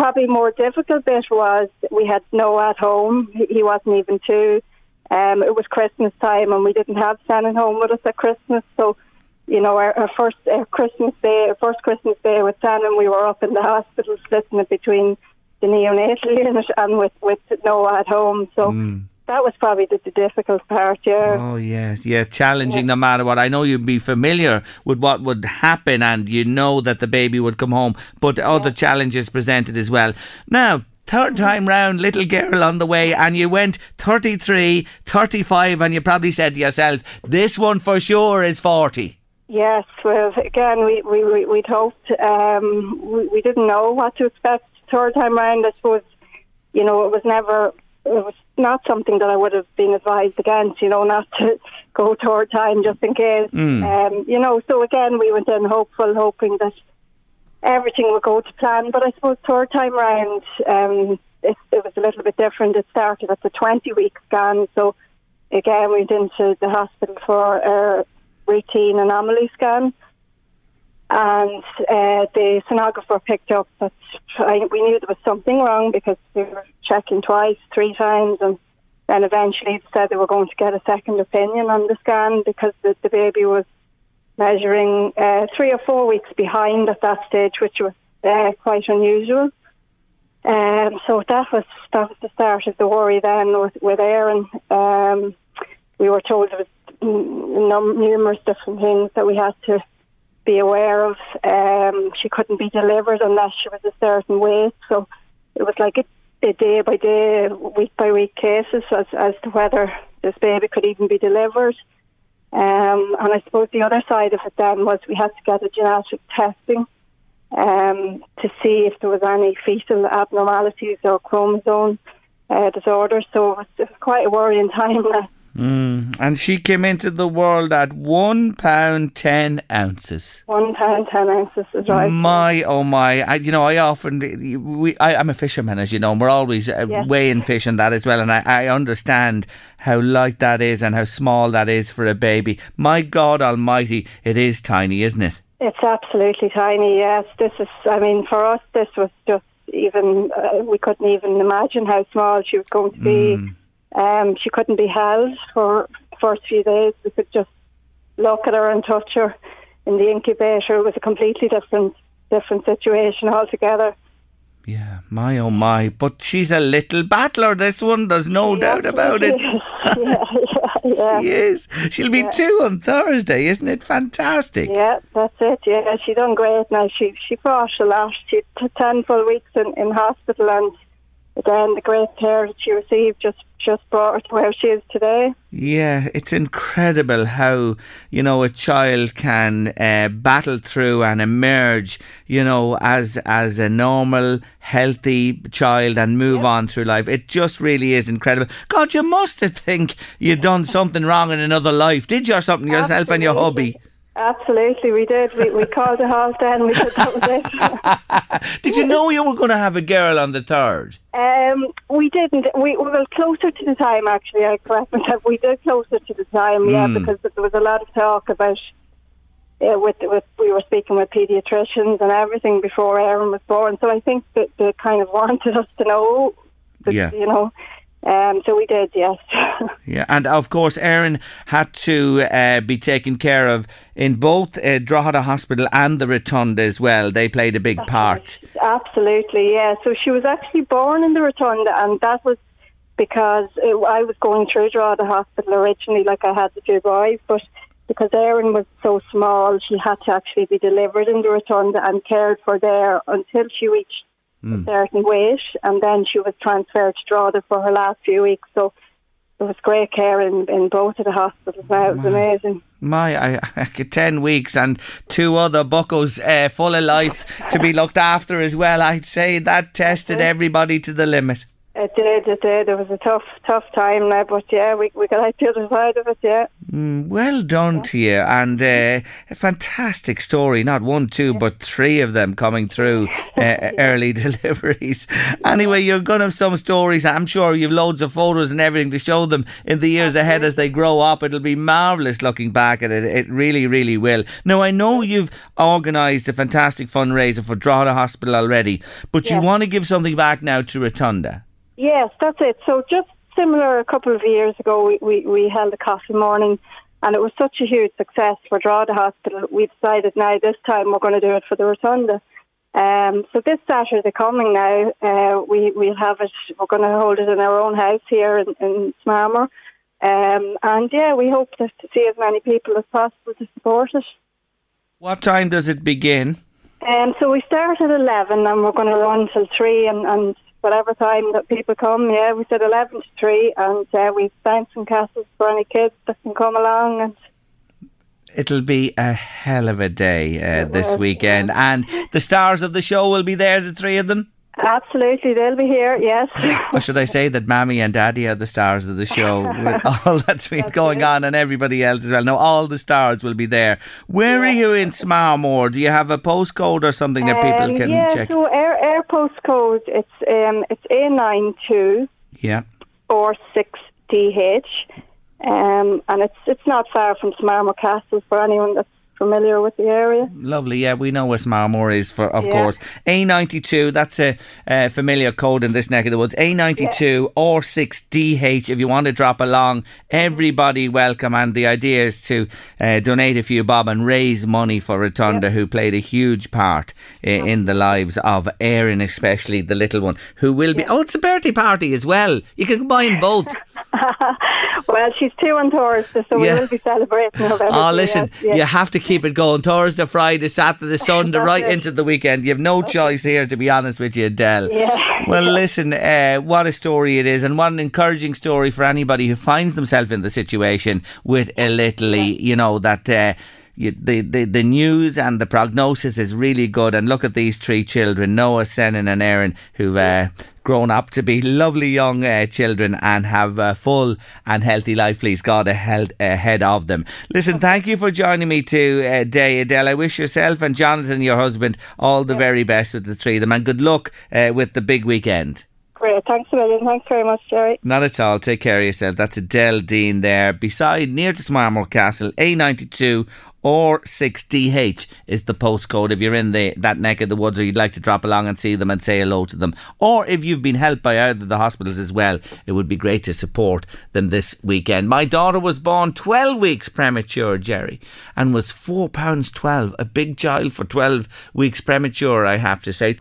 Probably more difficult bit was we had Noah at home. He wasn't even two. Um, it was Christmas time and we didn't have Senan home with us at Christmas. So, you know, our, our first uh, Christmas day, our first Christmas day with Senan, we were up in the hospital splitting it between the neonatal unit and with, with Noah at home. So that was probably the, the difficult part, yeah. Oh yeah, yeah, challenging no matter what. I know you'd be familiar with what would happen, and you know that the baby would come home, but other challenges presented as well. Now, third time round, little girl on the way, and you went 33, 35, and you probably said to yourself, "This one for sure is 40. Yes, well, again, we, we, we, we'd hoped. Um, we, we didn't know what to expect third time round. I suppose, you know, it was never, it was not something that I would have been advised against, you know, not to go third time just in case. Mm. Um, you know, so again, we went in hopeful, hoping that everything would go to plan. But I suppose third time round, um, it, it was a little bit different. It started at the 20 week scan. So again, we went into the hospital for a routine anomaly scan. And uh, the sonographer picked up that we knew there was something wrong because they were checking twice, three times, and then eventually said they were going to get a second opinion on the scan because the, the baby was measuring uh, three or four weeks behind at that stage, which was uh, quite unusual. Um, so that was that was the start of the worry then with, with Erin. Um, we were told there was num- numerous different things that we had to be aware of. Um, she couldn't be delivered unless she was a certain weight. So it was like a, a day by day, week by week cases as, as to whether this baby could even be delivered. Um, and I suppose the other side of it then was we had to get a genetic testing um, to see if there was any fetal abnormalities or chromosome uh, disorders. So it was, it was quite a worrying time. Mm. And she came into the world at one pound ten ounces. one pound ten ounces is right. My oh my! I, you know, I often we I, I'm a fisherman, as you know, and we're always uh, Yes. weighing fish and that as well. And I, I understand how light that is and how small that is for a baby. My God Almighty, it is tiny, isn't it? It's absolutely tiny. Yes, this is. I mean, for us, this was just even. Uh, we couldn't even imagine how small she was going to be. Um, she couldn't be held for the first few days. We could just look at her and touch her in the incubator. It was a completely different, different situation altogether. Yeah, my oh my! But she's a little battler. This one, there's no doubt about it. yeah, yeah, yeah. She is. She'll be two on Thursday, isn't it? Fantastic. Yeah, that's it. Yeah, she done great now. She she fought a lot. She ten full weeks in, in hospital, and again, the great care that she received just just brought her to where she is today. Yeah, it's incredible how you know a child can uh, battle through and emerge, you know, as as a normal, healthy child and move on through life. It just really is incredible. God, you must have think you'd done something wrong in another life, did you, or something yourself and your hubby? Absolutely, we did. We, we called the house then. We said that was it. Did you know you were going to have a girl on the third? Um, we didn't. We, we were closer to the time. Actually, I correct myself. We did closer to the time, yeah, Hmm. because there was a lot of talk about. Uh, with, with we were speaking with paediatricians and everything before Erin was born, so I think that they kind of wanted us to know, that, Yeah. you know. Um, so we did, yes. Yeah, and of course, Erin had to uh, be taken care of in both uh, Drogheda Hospital and the Rotunda as well. They played a big part. Absolutely, yeah. So she was actually born in the Rotunda, and that was because it, I was going through Drogheda Hospital originally, like I had the two boys, but because Erin was so small, she had to actually be delivered in the Rotunda and cared for there until she reached a certain weight, and then she was transferred to Drogheda for her last few weeks. So there was great care in, in both of the hospitals. Now it was amazing. My, I, I 10 weeks and two other buckles uh, full of life to be looked after as well. I'd say that tested everybody to the limit. It did, it did. It was a tough, tough time now, but yeah, we we got out the other side of it. Yeah. Mm, well done to you, and uh, a fantastic story. Not one, two, but three of them coming through uh, early deliveries. Anyway, you're going to have some stories. I'm sure you've loads of photos and everything to show them in the years ahead as they grow up. It'll be marvellous looking back at it. It really, really will. Now, I know you've organised a fantastic fundraiser for Drogheda Hospital already, but you want to give something back now to Rotunda. Yes, that's it. So just similar, a couple of years ago, we, we, we held a coffee morning, and it was such a huge success for Drogheda Hospital. We decided now this time we're going to do it for the Rotunda. Um, so this Saturday coming now, uh, we we'll have it. We're going to hold it in our own house here in, in Smarmore. Um, and yeah, we hope to, see as many people as possible to support it. What time does it begin? Um, so we start at 11 and we're going to run till 3 and, and whatever time that people come, yeah, we said 11 to 3 and uh, we've bouncing castles for any kids that can come along and It'll be a hell of a day uh, this weekend, and the stars of the show will be there. The three of them. Absolutely they'll be here, yes. Or should I say that Mammy and Daddy are the stars of the show with all that's been going on and everybody else as well? No, all the stars will be there. Where are you in Smarmore? Do you have a postcode or something that people Um, can yeah, check? so our, our postcode, it's, um, it's A92 Yeah. or 6DH. Um, and it's it's not far from Smarmore Castle for anyone that's familiar with the area. Lovely, yeah, we know where Smarmore is, for of Yeah. course. A92, that's a, uh familiar code in this neck of the woods. A92 or 6DH, if you want to drop along, everybody welcome. And the idea is to uh, donate a few bob and raise money for Rotunda, who played a huge part in the lives of Erin, especially the little one, who will be. Oh, it's a birthday party as well. You can combine both. well, she's two on Thursday, so Yeah. we will be celebrating her. Oh, listen, yes, yes. you have to keep it going. Thursday, Friday, Saturday, Sunday, right it. into the weekend. You have no choice here, to be honest with you, Edel. Yeah. Well, listen, uh, what a story it is, and what an encouraging story for anybody who finds themselves in the situation with a little, you know, that. Uh, you, the, the the news and the prognosis is really good. And look at these three children Noah, Senan, and Erin, who've uh, grown up to be lovely young uh, children and have a full and healthy life, please God, ahead, ahead of them. Listen, thank you for joining me today, Edel. I wish yourself and Jonathan, your husband, all the very best with the three of them, and good luck uh, with the big weekend. Great, thanks a million. Thanks very much, Jerry. Not at all. Take care of yourself. That's Edel Deane there, beside near to Smarmore Castle, A92 or 6DH is the postcode if you're in the that neck of the woods or you'd like to drop along and see them and say hello to them. Or if you've been helped by either of the hospitals as well, it would be great to support them this weekend. My daughter was born 12 weeks premature, Jerry, and was £4.12. A big child for 12 weeks premature, I have to say.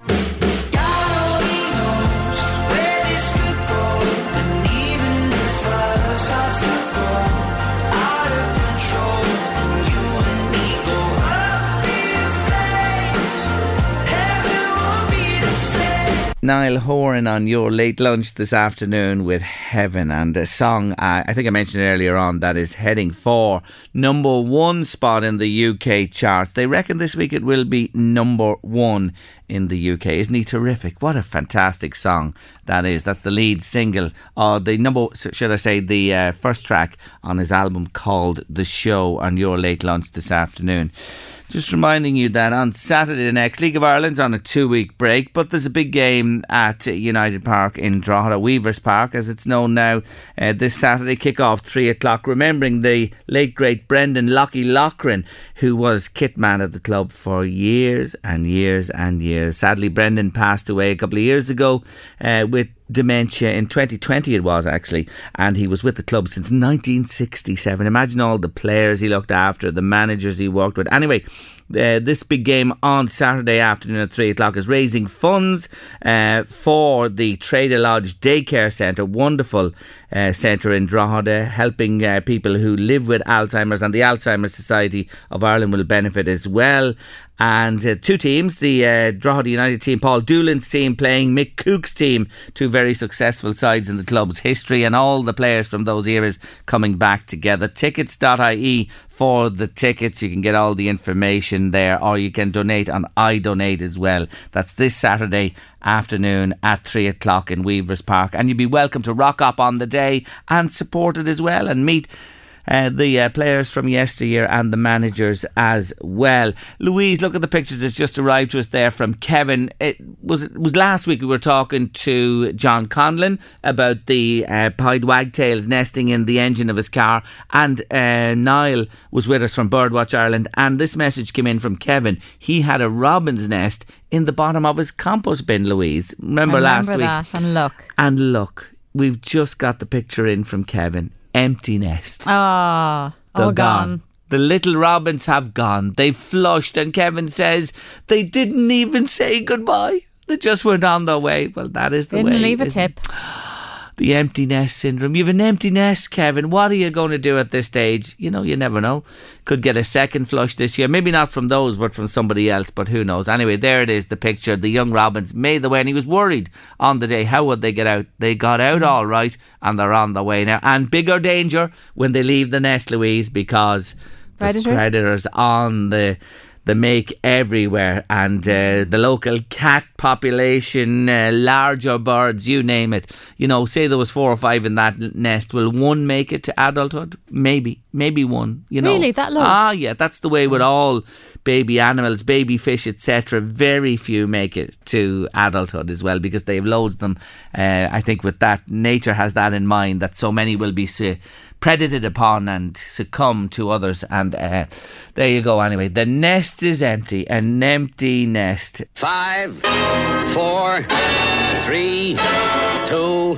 Niall Horan on your late lunch this afternoon with Heaven and a song uh, I think I mentioned earlier on that is heading for number one spot in the UK charts. They reckon this week it will be number one in the UK. Isn't he terrific? What a fantastic song that is. That's the lead single, uh, the number, should I say, the uh, first track on his album called The Show on your late lunch this afternoon. Just reminding you that on Saturday the next, League of Ireland's on a two week break, but there's a big game at United Park in Drogheda, Weavers Park, as it's known now. Uh, this Saturday, kick off three o'clock. Remembering the late great Brendan Lockie Lochran, who was kit man at the club for years and years and years. Sadly, Brendan passed away a couple of years ago uh, with dementia in 2020 it was actually and he was with the club since 1967 imagine all the players he looked after the managers he worked with anyway uh, this big game on Saturday afternoon at 3 o'clock is raising funds uh, for the Trader Lodge Daycare Centre. Wonderful uh, centre in Drogheda, helping uh, people who live with Alzheimer's, and the Alzheimer's Society of Ireland will benefit as well. And uh, two teams, the uh, Drogheda United team, Paul Doolan's team playing Mick Cook's team, two very successful sides in the club's history, and all the players from those eras coming back together. Tickets.ie for the tickets. You can get all the information there, or you can donate on iDonate as well. That's this Saturday afternoon at three o'clock in Weavers Park, and you'd be welcome to rock up on the day and support it as well and meet uh, the uh, players from yesteryear and the managers as well. Louise, look at the picture that's just arrived to us there from Kevin. It was it was last week we were talking to John Conlon about the uh, pied wagtails nesting in the engine of his car, and uh, Niall was with us from Birdwatch Ireland, and this message came in from Kevin. He had a robin's nest in the bottom of his compost bin. Louise, remember, remember last week? that, and look. And look, we've just got the picture in from Kevin. Empty nest. Ah, They're all gone. The little robins have gone. They've flushed, and Kevin says they didn't even say goodbye. They just went on their way. Well, that is the Didn't way. leave a isn't it? The empty nest syndrome. You've an empty nest, Kevin. What are you going to do at this stage? You know, you never know. Could get a second flush this year. Maybe not from those, but from somebody else. But who knows? Anyway, there it is. The picture. The young robins made the way, and he was worried on the day. How would they get out? They got out all right, and they're on the way now. And bigger danger when they leave the nest, Louise, because Predators? predators on the the make everywhere, and uh, the local cat population, uh, larger birds, you name it. You know, say there was four or five in that nest. Will one make it to adulthood? Maybe, maybe one. You know, Really? That low? Ah, yeah, that's the way with all baby animals, baby fish, etc. Very few make it to adulthood as well because they have loads of them. Uh, I think with that, nature has that in mind that so many will be. Predated upon and succumb to others. And uh, there you go. Anyway, the nest is empty, an empty nest. Five, four, three, two,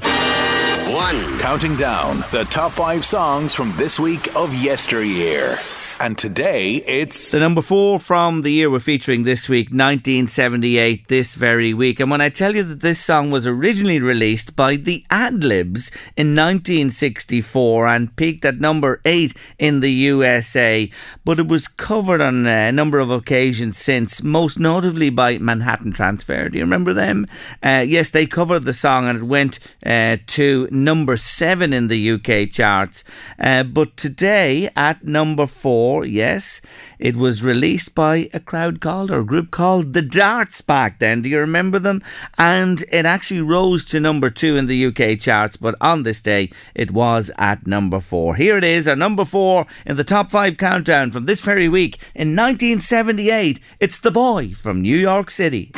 one. Counting down the top five songs from this week of yesteryear. And today it's The number four from the year we're featuring this week, 1978, this very week. And when I tell you that this song was originally released by the Ad Libs in 1964 and peaked at number eight in the USA, but it was covered on a number of occasions since, most notably by Manhattan Transfer. Do you remember them? Uh, yes, they covered the song and it went uh, to number seven in the UK charts. Uh, but today, at number four, yes, it was released by a crowd called or a group called the Darts back then. Do you remember them? And it actually rose to number two in the UK charts, but on this day it was at number four. Here it is, a number four in the top five countdown from this very week in 1978. It's The Boy from New York City.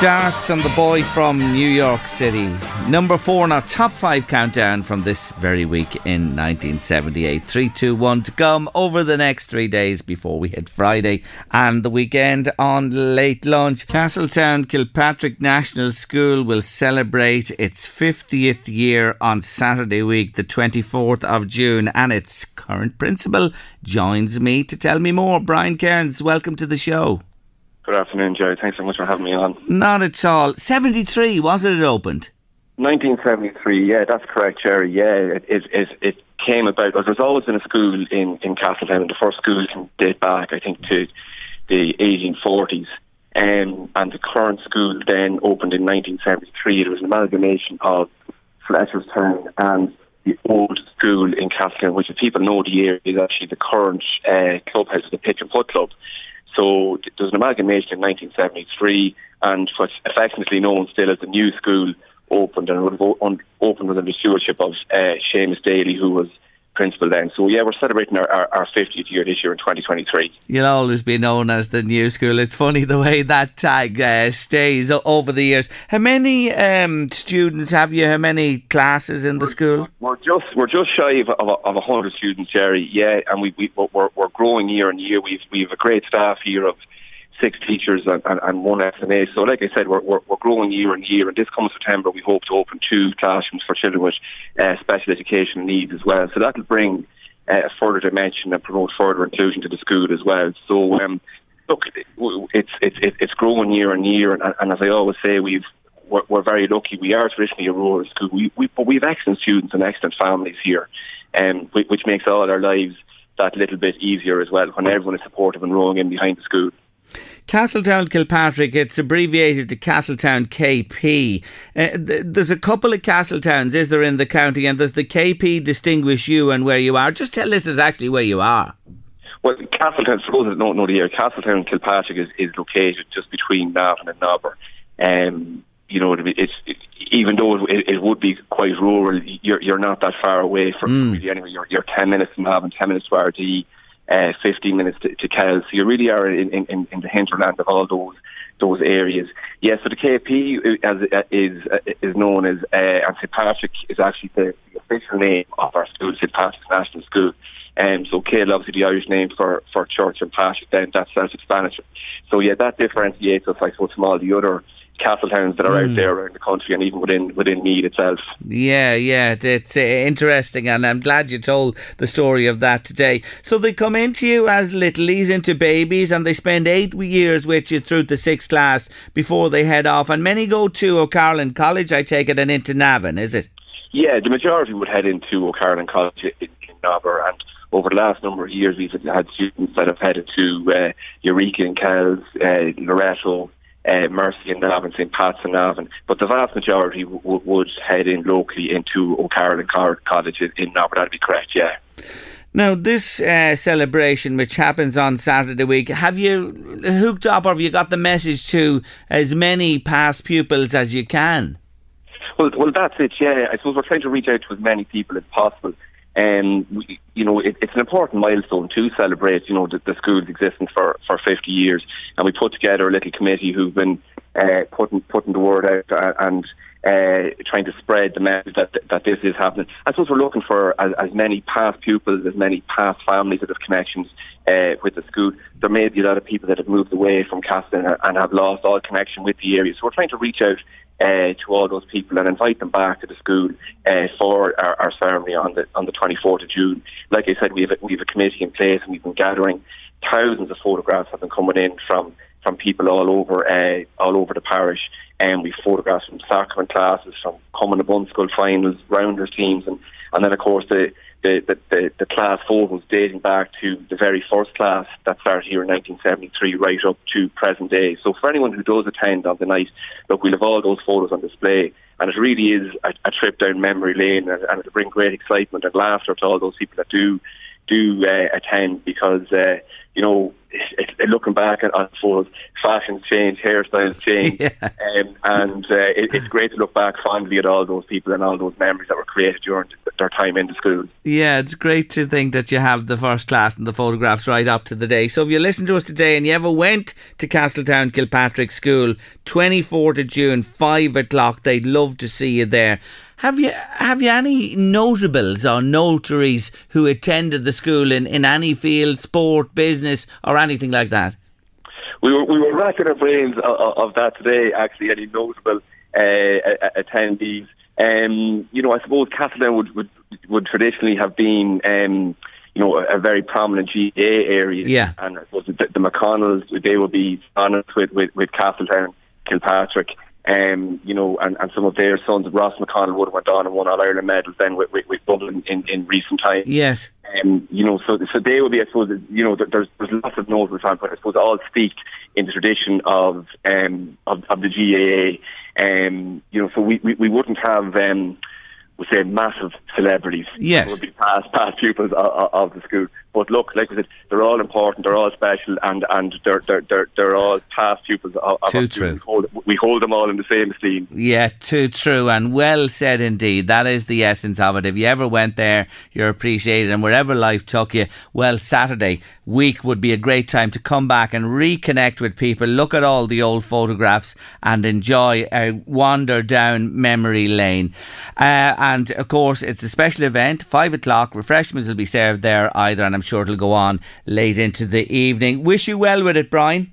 Darts and the boy from New York City. Number four in our top five countdown from this very week in 1978. Three, two, one to come over the next three days before we hit Friday and the weekend on late lunch. Castletown Kilpatrick National School will celebrate its 50th year on Saturday week, the 24th of June, and its current principal joins me to tell me more. Brian Cairns, welcome to the show. Good afternoon, Jerry. Thanks so much for having me on. Not at all. 73, was it it opened? 1973, yeah, that's correct, Jerry. Yeah, it, it, it, it came about. There's always been a school in, in Castletown. The first school can date back, I think, to the 1840s. Um, and the current school then opened in 1973. It was an amalgamation of Fletcherstown and the old school in Castletown, which if people know the area is actually the current uh, clubhouse, of the Pitch and Putt Club. So th- there was an amalgamation in 1973, and what's affectionately known still as the new school opened, and opened under the stewardship of uh, Seamus Daly, who was principal then. So yeah, we're celebrating our, our, our 50th year this year in 2023. You'll always be known as the new school. It's funny the way that tag uh, stays over the years. How many um, students have you? How many classes in the school? We're just we're just shy of of, of a hundred students, Jerry. Yeah, and we, we we're we're growing year on year. We've we have a great staff here of six teachers and, and, and one SNA. So, like I said, we're, we're we're growing year on year. And this coming September, we hope to open two classrooms for children with uh, special education needs as well. So that'll bring uh, a further dimension and promote further inclusion to the school as well. So, um, look, it's it's it's growing year on year, and, and as I always say, we've we're, we're very lucky. We are traditionally a rural school, we, we, but we have excellent students and excellent families here, um, which, which makes all our lives that little bit easier as well when everyone is supportive and rowing in behind the school. Castletown Kilpatrick, it's abbreviated to Castletown KP. Uh, th- there's a couple of Castletowns, is there, in the county, and does the KP distinguish you and where you are? Just tell listeners actually where you are. Well, Castletown, for those that don't know the area, Castletown Kilpatrick is, is located just between Navan and Nobber. Um, you know, it's it, even though it, it would be quite rural, you're you're not that far away from Mm. really anyway. You're you're ten minutes from Navan, ten minutes to Ardee, uh, fifteen minutes to, to Kells. So you really are in, in, in the hinterland of all those those areas. Yes, so the KP as is is known as uh, and St Patrick is actually the, the official name of our school, St Patrick's National School. Um, so Kale, obviously the Irish name for, for church and Patrick, then that's self-explanatory. So yeah, that differentiates us, I suppose, from all the other castle towns that are Mm. out there around the country and even within within Meath itself. Yeah, yeah, it's uh, interesting, and I'm glad you told the story of that today. So they come into you as littlies, into babies, and they spend eight years with you through the sixth class before they head off. And many go to O'Carolan College, I take it, and into Navan, is it? Yeah, the majority would head into O'Carolan College in, in Nobber, and over the last number of years, we've had students that have headed to uh, Eureka and Kells, uh, Loreto, uh, Mercy and Navan, St Pat's and Navan, but the vast majority w- w- would head in locally into O'Carolan Co- College in, in Nobber. That'd be correct, yeah. Now, this uh, celebration, which happens on Saturday week, have you hooked up or have you got the message to as many past pupils as you can? Well, well, that's it. Yeah, I suppose we're trying to reach out to as many people as possible. And we, you know, it, it's an important milestone to celebrate. You know, the, the school's existence for for 50 years, and we put together a little committee who've been uh, putting putting the word out uh, and uh, trying to spread the message that that this is happening. I suppose we're looking for as, as many past pupils, as many past families that have connections uh, with the school. There may be a lot of people that have moved away from Castletown and, and have lost all connection with the area. So we're trying to reach out uh, to all those people and invite them back to the school uh, for our, our ceremony on the on the 24th of June. Like I said, we have a, we have a committee in place and we've been gathering thousands of photographs have been coming in from from people all over uh, all over the parish. And we photographs from sacrament classes, from to Bun School finals, rounders teams, and, and then of course the the, the, the, the class photos dating back to the very first class that started here in 1973 right up to present day. So for anyone who does attend on the night, look, we'll have all those photos on display and it really is a, a trip down memory lane and, and it'll bring great excitement and laughter to all those people that do do uh, attend because, uh, you know, it, it, looking back at, on photos, fashions change, hairstyles change, um, and uh, it, it's great to look back fondly at all those people and all those memories that were created during their time in the school. Yeah, it's great to think that you have the first class and the photographs right up to the day. So if you listen to us today and you ever went to Castletown Kilpatrick School, 24th of June, 5 o'clock, they'd love to see you there. Have you have you any notables or notaries who attended the school in, in any field, sport, business, or anything like that? We were we were racking our brains of, of that today. Actually, any notable uh, attendees. Um, you know, I suppose Castletown would, would would traditionally have been, um, you know, a, a very prominent GAA area. Yeah. And I suppose the, the McConnells, they would be honest with, with, with Castletown, Kilpatrick. Um, you know, and, and some of their sons, Ross McConnell, would have went on and won All Ireland medals then with, with, with Dublin in, in recent times. Yes. Um, you know, so so they would be, I suppose, you know, there- there's there's lots of notes we're trying to put, I suppose, all speak in the tradition of um of, of the GAA. Um, you know, so we, we, we wouldn't have um we say massive celebrities. Yes. would be past past pupils of, of the school. But look, like I said, they're all important, they're all special, and and they're they're they're, they're all past pupils of, of Too true. We hold, we hold them all in the same esteem. Yeah, too true and well said indeed. That is the essence of it. If you ever went there, you're appreciated, and wherever life took you, well, Saturday week would be a great time to come back and reconnect with people, look at all the old photographs, and enjoy a wander down memory lane. Uh, and of course, it's a special event, five o'clock. Refreshments will be served there either, and I'm sure it'll go on late into the evening. Wish you well with it, Brian.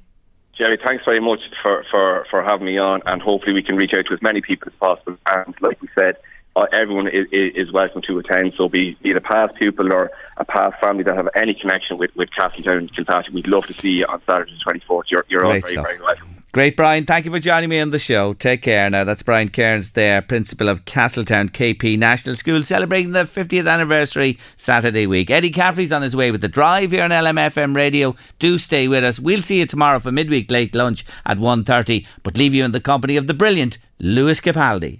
Jerry, thanks very much for, for, for having me on, and hopefully we can reach out to as many people as possible. And like we said, uh, everyone is, is welcome to attend. So be, be it a past pupil or a past family that have any connection with, with Castletown, Kilpatrick, we'd love to see you on Saturday the 24th. You're, you're all very, stuff. very welcome. Great, Brian. Thank you for joining me on the show. Take care now. That's Brian Cairns there, Principal of Castletown KP National School, celebrating the 50th anniversary Saturday week. Eddie Caffrey's on his way with the drive here on LMFM Radio. Do stay with us. We'll see you tomorrow for midweek late lunch at 1.30, but leave you in the company of the brilliant Lewis Capaldi.